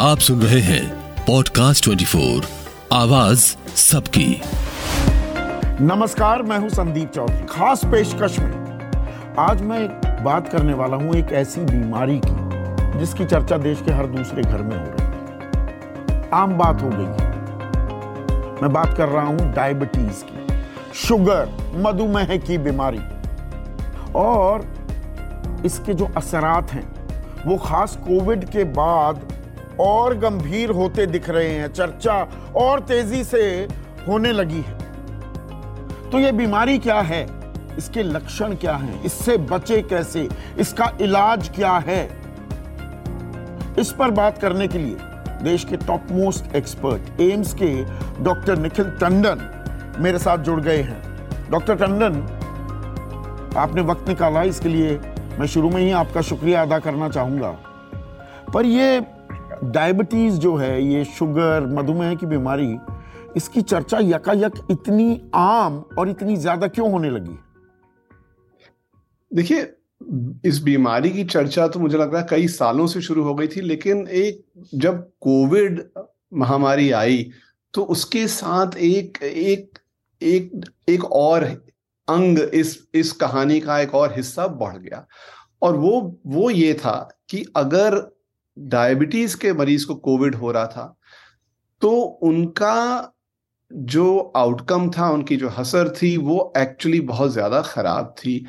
आप सुन रहे हैं पॉडकास्ट 24 आवाज़ सबकी। नमस्कार, मैं हूँ संदीप चौधरी, खास पेशकश में। आज मैं बात करने वाला हूँ एक ऐसी बीमारी की, जिसकी चर्चा देश के हर दूसरे घर में हो रही है। आम बात हो गई मैं बात कर रहा हूँ डायबिटीज़ की शुगर मधुमेह की बीमारी। और इसके जो असरात हैं, वो खास कोविड के बाद और गंभीर होते दिख रहे हैं। चर्चा और तेज़ी से होने लगी है। तो ये बीमारी क्या है? इसके लक्षण क्या हैं? इससे बचे कैसे? इसका इलाज क्या है? इस पर बात करने के लिए देश के टॉप मोस्ट एक्सपर्ट एम्स के डॉक्टर निखिल टंडन मेरे साथ जुड़ गए हैं। डॉक्टर टंडन, आपने वक्त निकाला, इसके लिए मैं शुरू में ही आपका शुक्रिया अदा करना चाहूँगा। पर ये डायबिटीज़ जो है, ये शुगर, मधुमेह की बीमारी, इसकी चर्चा यकायक इतनी आम और इतनी ज़्यादा क्यों होने लगी? देखिए, इस बीमारी की चर्चा तो मुझे लग रहा है कई सालों से शुरू हो गई थी, लेकिन एक, जब कोविड महामारी आई तो उसके साथ एक एक एक एक और अंग इस इस कहानी का एक और हिस्सा बढ़ गया। और वो वो ये था कि अगर डायबिटीज़ के मरीज़ को कोविड हो रहा था तो उनका जो आउटकम था, उनकी जो हसर थी, वो एक्चुअली बहुत ज़्यादा खराब थी।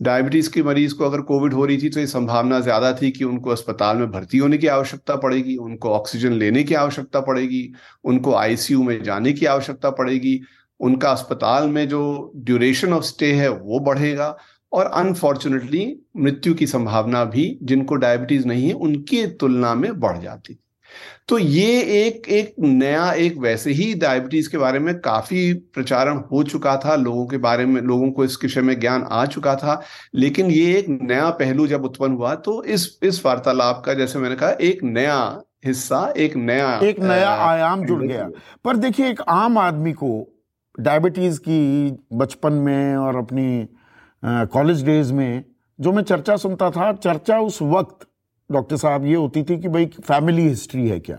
डायबिटीज़ के मरीज़ को अगर कोविड हो रही थी तो ये संभावना ज़्यादा थी कि उनको अस्पताल में भर्ती होने की आवश्यकता पड़ेगी, उनको ऑक्सीजन लेने की आवश्यकता पड़ेगी, उनको आईसीयू में जाने की आवश्यकता पड़ेगी, उनका अस्पताल में जो ड्यूरेशन ऑफ़ स्टे है, वो बढ़ेगा। और अनफॉर्चुनेटली मृत्यु की संभावना भी जिनको डायबिटीज़ नहीं है उनकी तुलना में बढ़ जाती तो ये एक एक नया एक वैसे ही डायबिटीज़ के बारे में काफ़ी प्रचारण हो चुका था लोगों के बारे में लोगों को इस विषय में ज्ञान आ चुका था लेकिन ये एक नया पहलू जब उत्पन्न हुआ तो इस इस वार्तालाप का जैसे मैंने कहा एक नया हिस्सा एक नया एक नया आ, आयाम जुड़ गया। पर देखिए एक आम आदमी को डायबिटीज़ की बचपन में और अपनी कॉलेज डेज़ में जो मैं चर्चा सुनता था, चर्चा उस वक्त डॉक्टर साहब, ये होती थी कि भाई फैमिली हिस्ट्री है क्या?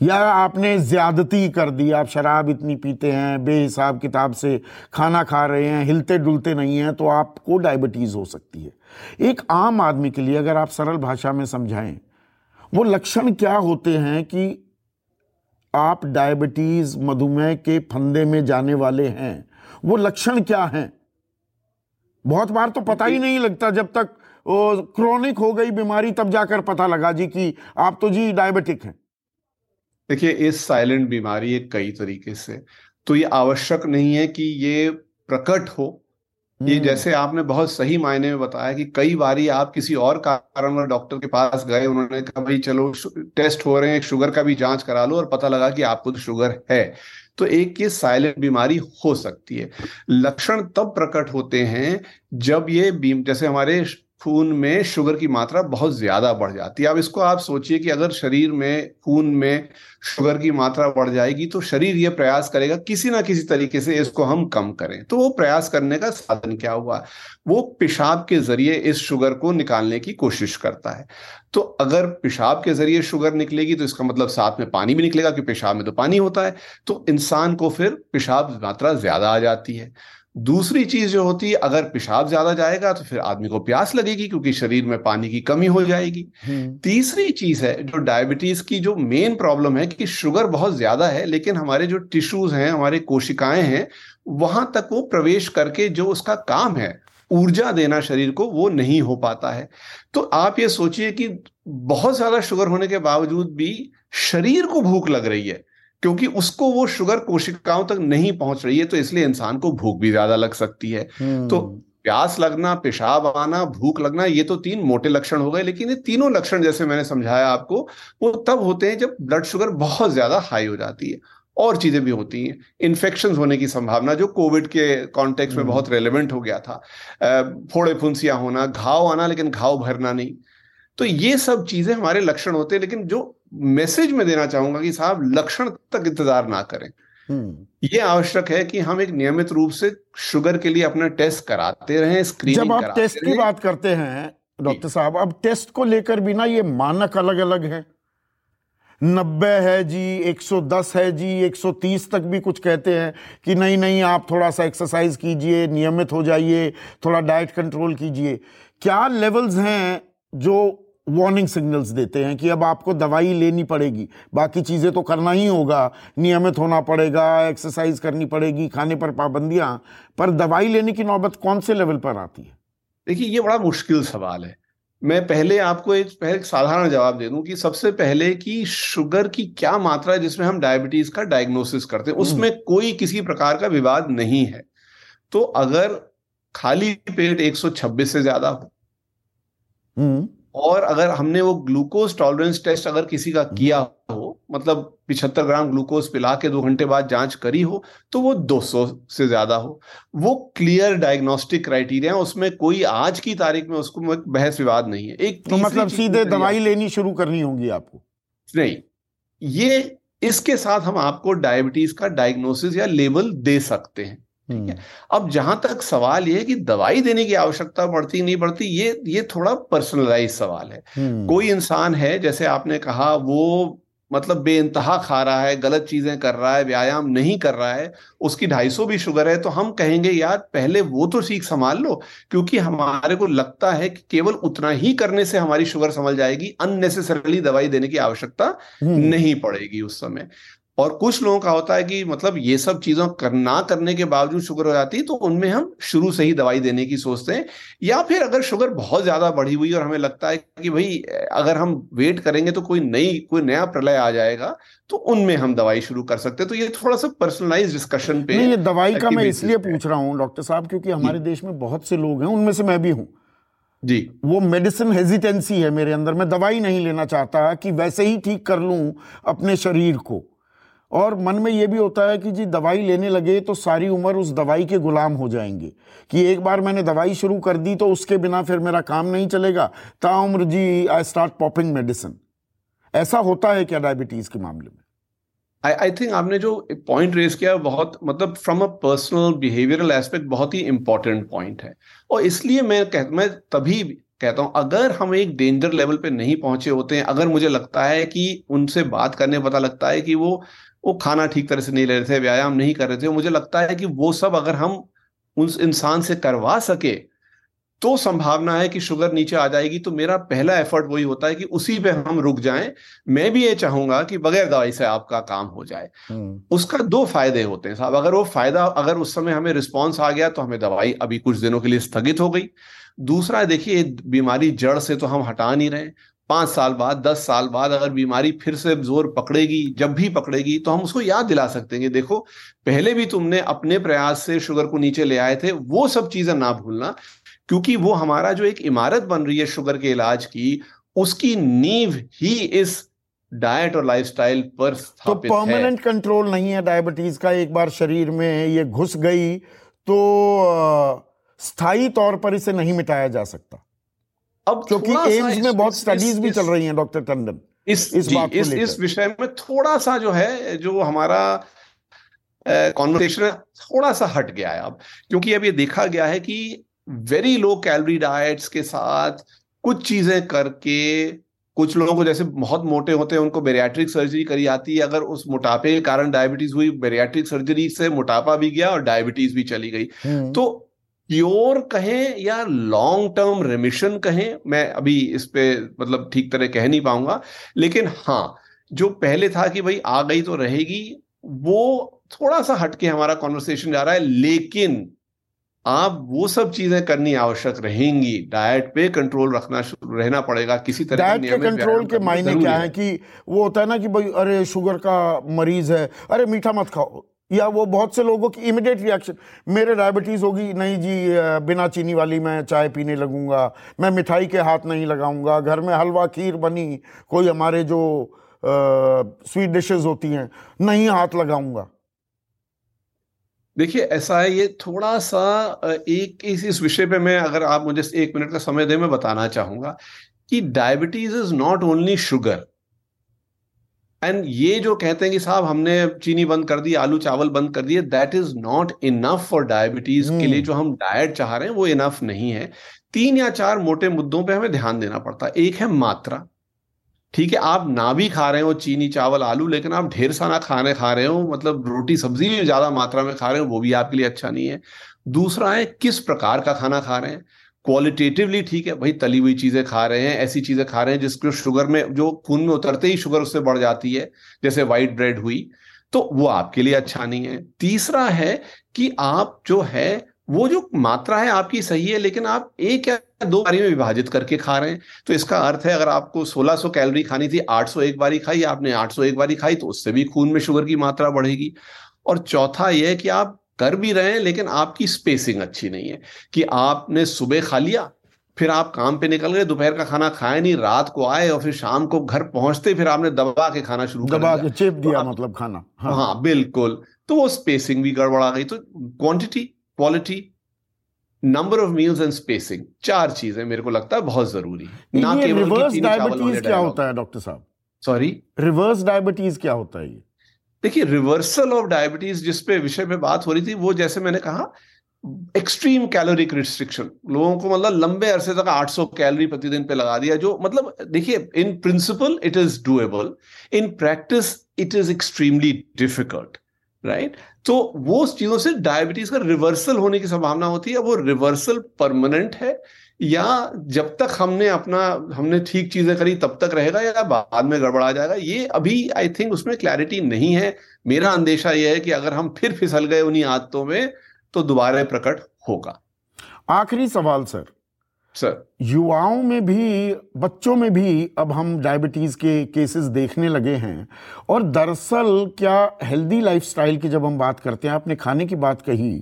या आपने ज्यादती कर दी, आप शराब इतनी पीते हैं, बेहिसाब किताब से खाना खा रहे हैं, हिलते डुलते नहीं हैं तो आपको डायबिटीज़ हो सकती है। एक आम आदमी के लिए अगर आप सरल भाषा में समझाएँ, वो लक्षण क्या होते हैं कि आप डायबिटीज़ मधुमेह के फंदे में जाने वाले हैं? वो लक्षण क्या हैं? बहुत बार तो पता ही नहीं लगता जब तक क्रोनिक हो गई बीमारी तब जाकर पता लगा जी कि आप तो जी डायबिटिक हैं। देखिए ये साइलेंट बीमारी है कई तरीके से तो ये आवश्यक नहीं है कि ये प्रकट हो ये हम्म। जैसे आपने बहुत सही मायने में बताया कि कई बार आप किसी और कारण डॉक्टर के पास गए उन्होंने कहा भाई चलो टेस्ट हो रहे हैं शुगर का भी जाँच करा लो और पता लगा कि आपको तो शुगर है तो एक ये साइलेंट बीमारी हो सकती है लक्षण तब प्रकट होते हैं जब ये बीम जैसे हमारे खून में शुगर की मात्रा बहुत ज़्यादा बढ़ जाती है। अब इसको आप सोचिए कि अगर शरीर में, खून में शुगर की मात्रा बढ़ जाएगी तो शरीर ये प्रयास करेगा किसी ना किसी तरीके से इसको हम कम करें। तो वो प्रयास करने का साधन क्या हुआ? वो पेशाब के ज़रिए इस शुगर को निकालने की कोशिश करता है। तो अगर पेशाब के ज़रिए शुगर निकलेगी तो इसका मतलब साथ में पानी भी निकलेगा कि पेशाब में तो पानी होता है। तो इंसान को फिर पेशाब मात्रा ज़्यादा आ जाती है। दूसरी चीज़ जो होती है अगर पेशाब ज़्यादा जाएगा तो फिर आदमी को प्यास लगेगी क्योंकि शरीर में पानी की कमी हो जाएगी। हम्म। तीसरी चीज़ है जो डायबिटीज़ की जो मेन प्रॉब्लम है कि शुगर बहुत ज़्यादा है लेकिन हमारे जो टिश्यूज हैं हमारे कोशिकाएँ हैं वहाँ तक वो प्रवेश करके जो उसका काम है ऊर्जा देना शरीर को वो नहीं हो पाता है। तो आप ये सोचिए कि बहुत ज़्यादा शुगर होने के बावजूद भी शरीर को भूख लग रही है। क्योंकि उसको वो शुगर कोशिकाओं तक नहीं पहुँच रही है तो इसलिए इंसान को भूख भी ज़्यादा लग सकती है तो हम्म। प्यास लगना पेशाब आना भूख लगना ये तो तीन मोटे लक्षण हो गए लेकिन ये तीनों लक्षण जैसे मैंने समझाया आपको वो तब होते हैं जब ब्लड शुगर बहुत ज़्यादा हाई हो जाती है और चीज़ें भी होती हैं इन्फेक्शन होने की संभावना जो कोविड के कॉन्टेक्स्ट में हम्म। बहुत रेलिवेंट हो गया था फोड़े फुंसियाँ होना घाव आना लेकिन घाव भरना नहीं तो ये सब चीज़ें हमारे लक्षण होते हैं लेकिन जो मैसेज में देना चाहूँगा कि साहब लक्षण तक इंतज़ार ना करें। हम्म। ये आवश्यक है कि हम एक नियमित रूप से शुगर के लिए अपना टेस्ट कराते रहें स्क्रीनिंग जब आप टेस्ट की बात करते हैं डॉक्टर साहब अब टेस्ट को लेकर भी ना ये मानक अलग अलग है। नब्बे है जी 110 है जी 130 तक भी कुछ कहते हैं कि नहीं नहीं आप थोड़ा सा एक्सरसाइज कीजिए नियमित हो जाइए थोड़ा डाइट कंट्रोल कीजिए। क्या लेवल्स हैं जो वार्निंग सिग्नल्स देते हैं कि अब आपको दवाई लेनी पड़ेगी। बाकी चीज़ें तो करना ही होगा। नियमित होना पड़ेगा एक्सरसाइज करनी पड़ेगी खाने पर पाबंदियाँ। पर दवाई लेने की नौबत कौन से लेवल पर आती है? देखिए ये बड़ा मुश्किल सवाल है। मैं पहले आपको एक पहले साधारण जवाब दे दूँ कि सबसे पहले कि शुगर की क्या मात्रा है जिसमें हम डायबिटीज़ का डायग्नोसिस करते हैं हम्म। उसमें कोई किसी प्रकार का विवाद नहीं है। तो अगर खाली पेट 126 से ज़्यादा हो हम्म। और अगर हमने वो ग्लूकोज टॉलरेंस टेस्ट अगर किसी का किया हो मतलब पिछहत्तर ग्राम ग्लूकोज पिला के दो घंटे बाद जाँच करी हो तो वो 200 से ज़्यादा हो। वो क्लियर डायग्नोस्टिक क्राइटेरिया उसमें कोई आज की तारीख में उसको बहस विवाद नहीं है। एक तो मतलब सीधे दवाई लेनी शुरू करनी होगी आपको? नहीं। ये इसके साथ हम आपको डायबिटीज़ का डायग्नोसिस या लेबल दे सकते हैं। ठीक है हम्म। अब जहाँ तक सवाल ये है कि दवाई देने की आवश्यकता पड़ती नहीं पड़ती ये ये थोड़ा पर्सनलाइज सवाल है हम्म। कोई इंसान है जैसे आपने कहा वो मतलब बेइंतहा खा रहा है गलत चीज़ें कर रहा है व्यायाम नहीं कर रहा है उसकी ढाई सौ भी शुगर है तो हम कहेंगे यार पहले वो तो सीख संभाल लो क्योंकि हमारे को लगता है कि केवल उतना ही करने से हमारी शुगर संभल जाएगी अननेसेसरली दवाई देने की आवश्यकता हम्म। नहीं पड़ेगी उस समय और कुछ लोगों का होता है कि मतलब ये सब चीज़ों कर ना करने के बावजूद शुगर हो जाती है तो उनमें हम शुरू से ही दवाई देने की सोचते हैं। या फिर अगर शुगर बहुत ज़्यादा बढ़ी हुई और हमें लगता है कि भाई अगर हम वेट करेंगे तो कोई नई कोई नया प्रलय आ जाएगा तो उनमें हम दवाई शुरू कर सकते हैं। तो ये थोड़ा सा पर्सनलाइज डिस्कशन पे नहीं ये दवाई का मैं इसलिए पूछ रहा हूँ डॉक्टर साहब क्योंकि हमारे देश में बहुत से लोग हैं उनमें से मैं भी हूँ। जी। वो मेडिसिन हेजिटेंसी है मेरे अंदर। मैं दवाई नहीं लेना चाहता कि वैसे ही ठीक कर लूँ अपने शरीर को। और मन में ये भी होता है कि जी दवाई लेने लगे तो सारी उम्र उस दवाई के गुलाम हो जाएँगे। कि एक बार मैंने दवाई शुरू कर दी तो उसके बिना फिर मेरा काम नहीं चलेगा। ताउम्र जी आई स्टार्ट पॉपिंग मेडिसिन ऐसा होता है क्या डायबिटीज़ के मामले में? आई आई थिंक आपने जो पॉइंट रेज किया, बहुत मतलब from a personal behavioural aspect बहुत ही इंपॉर्टेंट पॉइंट है। और इसलिए मैं कह, मैं तभी कहता हूँ, अगर हम एक डेंजर लेवल पे नहीं पहुँचे होते हैं, अगर मुझे लगता है कि उनसे बात करने पता लगता है कि वो वो खाना ठीक तरह से नहीं ले रहे थे व्यायाम नहीं कर रहे थे मुझे लगता है कि वो सब अगर हम उस इंसान से करवा सके तो संभावना है कि शुगर नीचे आ जाएगी। तो मेरा पहला एफर्ट वही होता है कि उसी पे हम रुक जाएँ। मैं भी ये चाहूँगा कि बगैर दवाई से आपका काम हो जाए। हम्म। उसका दो फ़ायदे होते हैं साहब। अगर वो फ़ायदा अगर उस समय हमें रिस्पॉन्स आ गया तो हमें दवाई अभी कुछ दिनों के लिए स्थगित हो गई। दूसरा देखिए बीमारी जड़ से तो हम हटा नहीं रहे। पाँच साल बाद दस साल बाद अगर बीमारी फिर से ज़ोर पकड़ेगी जब भी पकड़ेगी तो हम उसको याद दिला सकते हैं देखो पहले भी तुमने अपने प्रयास से शुगर को नीचे ले आए थे वो सब चीज़ें ना भूलना क्योंकि वो हमारा जो एक इमारत बन रही है शुगर के इलाज की उसकी नींव ही इस डाइट और लाइफस्टाइल पर तो परमानेंट कंट्रोल नहीं है डायबिटीज़ का एक बार शरीर में ये घुस गई तो स्थायी तौर पर इसे नहीं मिटाया जा सकता। अब क्योंकि एम्स में बहुत स्टडीज़ भी चल रही हैं डॉक्टर टंडन इस इस बात इस, इस विषय में थोड़ा सा जो है जो हमारा कॉन्वर्सेशन थोड़ा सा हट गया है अब। क्योंकि अब ये देखा गया है कि वेरी लो कैलोरी डाइट्स के साथ कुछ चीज़ें करके कुछ लोगों को जैसे बहुत मोटे होते हैं उनको बेरियाट्रिक सर्जरी करी आती है। अगर उस मोटापे के कारण डायबिटीज़ हुई बेरियाट्रिक सर्जरी से मोटापा भी गया और डायबिटीज़ भी चली गई। हम्म। तो प्योर कहें या लॉन्ग टर्म रिमिशन कहें मैं अभी इस पे मतलब ठीक तरह कह नहीं पाऊँगा लेकिन हाँ जो पहले था कि भाई आ गई तो रहेगी वो थोड़ा सा हटके हमारा कॉन्वर्सेशन जा रहा है लेकिन आप वो सब चीज़ें करनी आवश्यक रहेंगी। डाइट पे कंट्रोल रखना शुरू रहना पड़ेगा किसी तरह डाइट के कंट्रोल के मायने क्या है। कि वो होता है ना कि भाई अरे शुगर का मरीज़ है अरे मीठा मत खाओ। या वो बहुत से लोगों की इमिडिएट रिएक्शन मेरे डायबिटीज़ होगी, नहीं जी बिना चीनी वाली मैं चाय पीने लगूँगा, मैं मिठाई के हाथ नहीं लगाऊँगा, घर में हलवा, खीर, बनी, कोई हमारे जो स्वीट डिशेस होती हैं, नहीं हाथ लगाऊँगा। देखिए, ऐसा है, ये थोड़ा सा एक इस इस विषय पे मैं अगर आप मुझे एक मिनट का समय दें, मैं बताना चाहूँगा कि diabetes is not only sugar and ये जो कहते हैं कि साहब हमने चीनी बंद कर दी आलू चावल बंद कर दिए that is not enough for diabetes के लिए hmm. जो हम डाइट चाह रहे हैं वो इनफ नहीं है। तीन या चार मोटे मुद्दों पे हमें ध्यान देना पड़ता है। एक है मात्रा। ठीक है आप ना भी खा रहे हो चीनी चावल आलू लेकिन आप ढेर सारा खाने खा रहे हो मतलब रोटी सब्ज़ी भी ज़्यादा मात्रा में खा रहे हो वो भी आपके लिए अच्छा नहीं है। दूसरा है किस प्रकार का खाना खा रहे हैं? क्वालिटेटिवली ठीक है, भाई तली हुई चीज़ें खा रहे हैं, ऐसी चीज़ें खा रहे हैं जिसको शुगर में, जो खून में उतरते ही शुगर उससे बढ़ जाती है, जैसे व्हाइट ब्रेड हुई तो वो आपके लिए अच्छा नहीं है। तीसरा है कि आप जो है, वो जो मात्रा है आपकी सही है, लेकिन आप एक या दो बारी में विभाजित करके खा रहे हैं। तो इसका अर्थ है, अगर आपको 1600 कैलोरी खानी थी 800 एक बारी खाई, आपने 800 एक बारी खाई तो उससे भी खून में शुगर की मात्रा बढ़ेगी। और चौथा यह कि आप कर भी रहे हैं लेकिन आपकी स्पेसिंग अच्छी नहीं है। कि आपने सुबह खा लिया फिर आप काम पे निकल गए दोपहर का खाना खाए नहीं रात को आए और फिर शाम को घर पहुँचते फिर आपने दबा के खाना शुरू दबा के चिप दिया तो मतलब खाना। हाँ, हाँ बिल्कुल। तो वो स्पेसिंग भी गड़बड़ा गई। तो quantity quality number of meals and spacing चार चीज़ें मेरे को लगता है बहुत ज़रूरी ना केवल रिवर्स डायबिटीज़ क्या होता है डॉक्टर साहब? सॉरी रिवर्स डायबिटीज़ क्या होता है ये? देखिए रिवर्सल ऑफ़ डायबिटीज़ जिस पे विषय पे बात हो रही थी, वो जैसे मैंने कहा एक्सट्रीम कैलोरिक रिस्ट्रिक्शन लोगों को मतलब लंबे अरसे तक 800 कैलोरी प्रतिदिन पे लगा दिया, जो मतलब देखिए in principle it is doable in practice it is extremely difficult right तो वो चीज़ों से डायबिटीज़ का रिवर्सल होने की संभावना होती है, वो रिवर्सल परमानेंट है। या जब तक हमने अपना हमने ठीक चीज़ें करी तब तक रहेगा या बाद में गड़बड़ा जाएगा? ये अभी आई थिंक उसमें क्लैरिटी नहीं है। मेरा अंदेशा यह है कि अगर हम फिर फिसल गए उन्हीं आदतों में तो दोबारा प्रकट होगा। आखिरी सवाल सर। सर। युवाओं में भी बच्चों में भी अब हम डायबिटीज़ के केसेस देखने लगे हैं। और दरअसल क्या हेल्दी लाइफस्टाइल की जब हम बात करते हैं आपने खाने की बात कही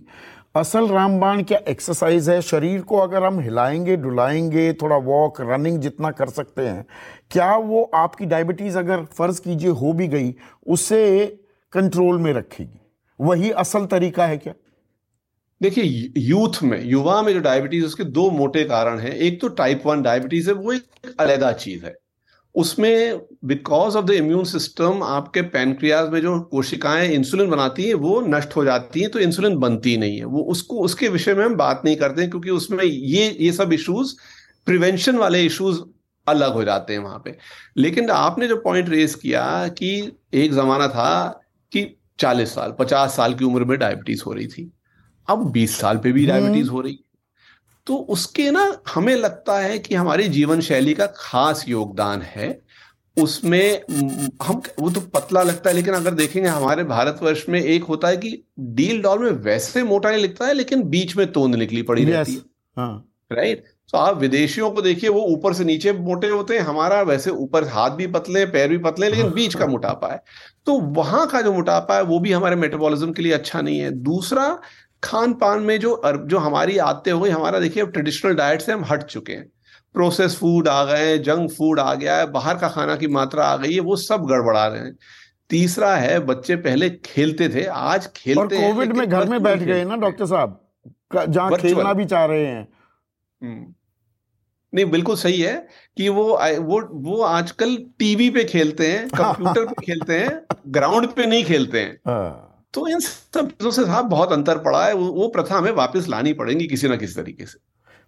असल रामबाण क्या एक्सरसाइज है? शरीर को अगर हम हिलाएँगे, डुलाएँगे, थोड़ा वॉक रनिंग जितना कर सकते हैं, क्या वो आपकी डायबिटीज़ अगर फ़र्ज़ कीजिए हो भी गई, उसे कंट्रोल में रखेगी? वही असल तरीका है क्या? देखिए यूथ में, युवा में जो डायबिटीज़ उसके दो मोटे कारण हैं। एक तो टाइप वन डायबिटीज़ है, वो एक अलहदा चीज़ है। उसमें because of the immune system आपके पैनक्रियाज में जो कोशिकाएँ इंसुलिन बनाती हैं वो नष्ट हो जाती हैं तो इंसुलिन बनती नहीं है। वो उसको उसके विषय में हम बात नहीं करते हैं क्योंकि उसमें ये ये सब इश्यूज़ प्रिवेंशन वाले इश्यूज़ अलग हो जाते हैं वहाँ पे। लेकिन आपने जो पॉइंट रेज किया कि एक जमाना था कि 40 साल 50 साल की उम्र में डायबिटीज़ हो रही थी। अब 20 साल पे भी डायबिटीज़ हम्म। हो रही। तो उसके ना हमें लगता है कि हमारी जीवन शैली का खास योगदान है उसमें हम वो तो पतला लगता है लेकिन अगर देखेंगे हमारे भारतवर्ष में एक होता है कि डील डॉल में वैसे मोटा नहीं लिखता है लेकिन बीच में तोंद निकली पड़ी yes. रहती है राइट हाँ। तो आप विदेशियों को देखिए वो ऊपर से नीचे मोटे होते हैं हमारा वैसे ऊपर हाथ भी पतले पैर भी पतले लेकिन हाँ। बीच का मोटापा है तो वहाँ का जो मोटापा है वो भी हमारे मेटाबॉलिज्म के लिए अच्छा नहीं है दूसरा खान पान में जो जो हमारी आते हो गई हमारा देखिए ट्रेडिशनल डाइट से हम हट चुके हैं। प्रोसेस फ़ूड आ गए हैं जंक फ़ूड आ गया है बाहर का खाना की मात्रा आ गई है वो सब गड़बड़ा रहे हैं। तीसरा है बच्चे पहले खेलते थे आज खेलते और कोविड में घर में बैठ गए ना डॉक्टर साहब जहाँ खेलना भी चाह रहे हैं। हम्म। नहीं बिल्कुल सही है कि वो वो वो आजकल टीवी पे खेलते हैं कंप्यूटर पे खेलते हैं ग्राउंड पे नहीं खेलते हैं। हाँ। तो इन सब चीज़ों से साहब बहुत अंतर पड़ा है, वो प्रथा हमें वापस लानी पड़ेगी किसी ना किसी तरीके से।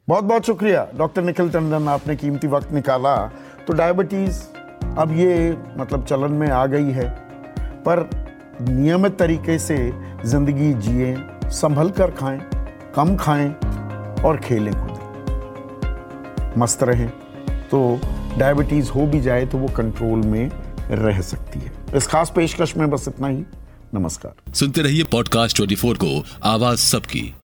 बहुत बहुत शुक्रिया, डॉक्टर निखिल टंडन आपने कीमती वक्त निकाला। तो डायबिटीज़ अब ये मतलब चलन में आ गई है, पर नियमित तरीके से ज़िंदगी जिए, संभल कर खाएँ, कम खाएँ और खेलें कूदें मस्त रहें तो डायबिटीज़ हो भी जाए तो वो कंट्रोल में रह सकती है। इस खास पेशकश में बस इतना ही। नमस्कार। सुनते रहिए पॉडकास्ट ट्वेंटी को आवाज़ सबकी।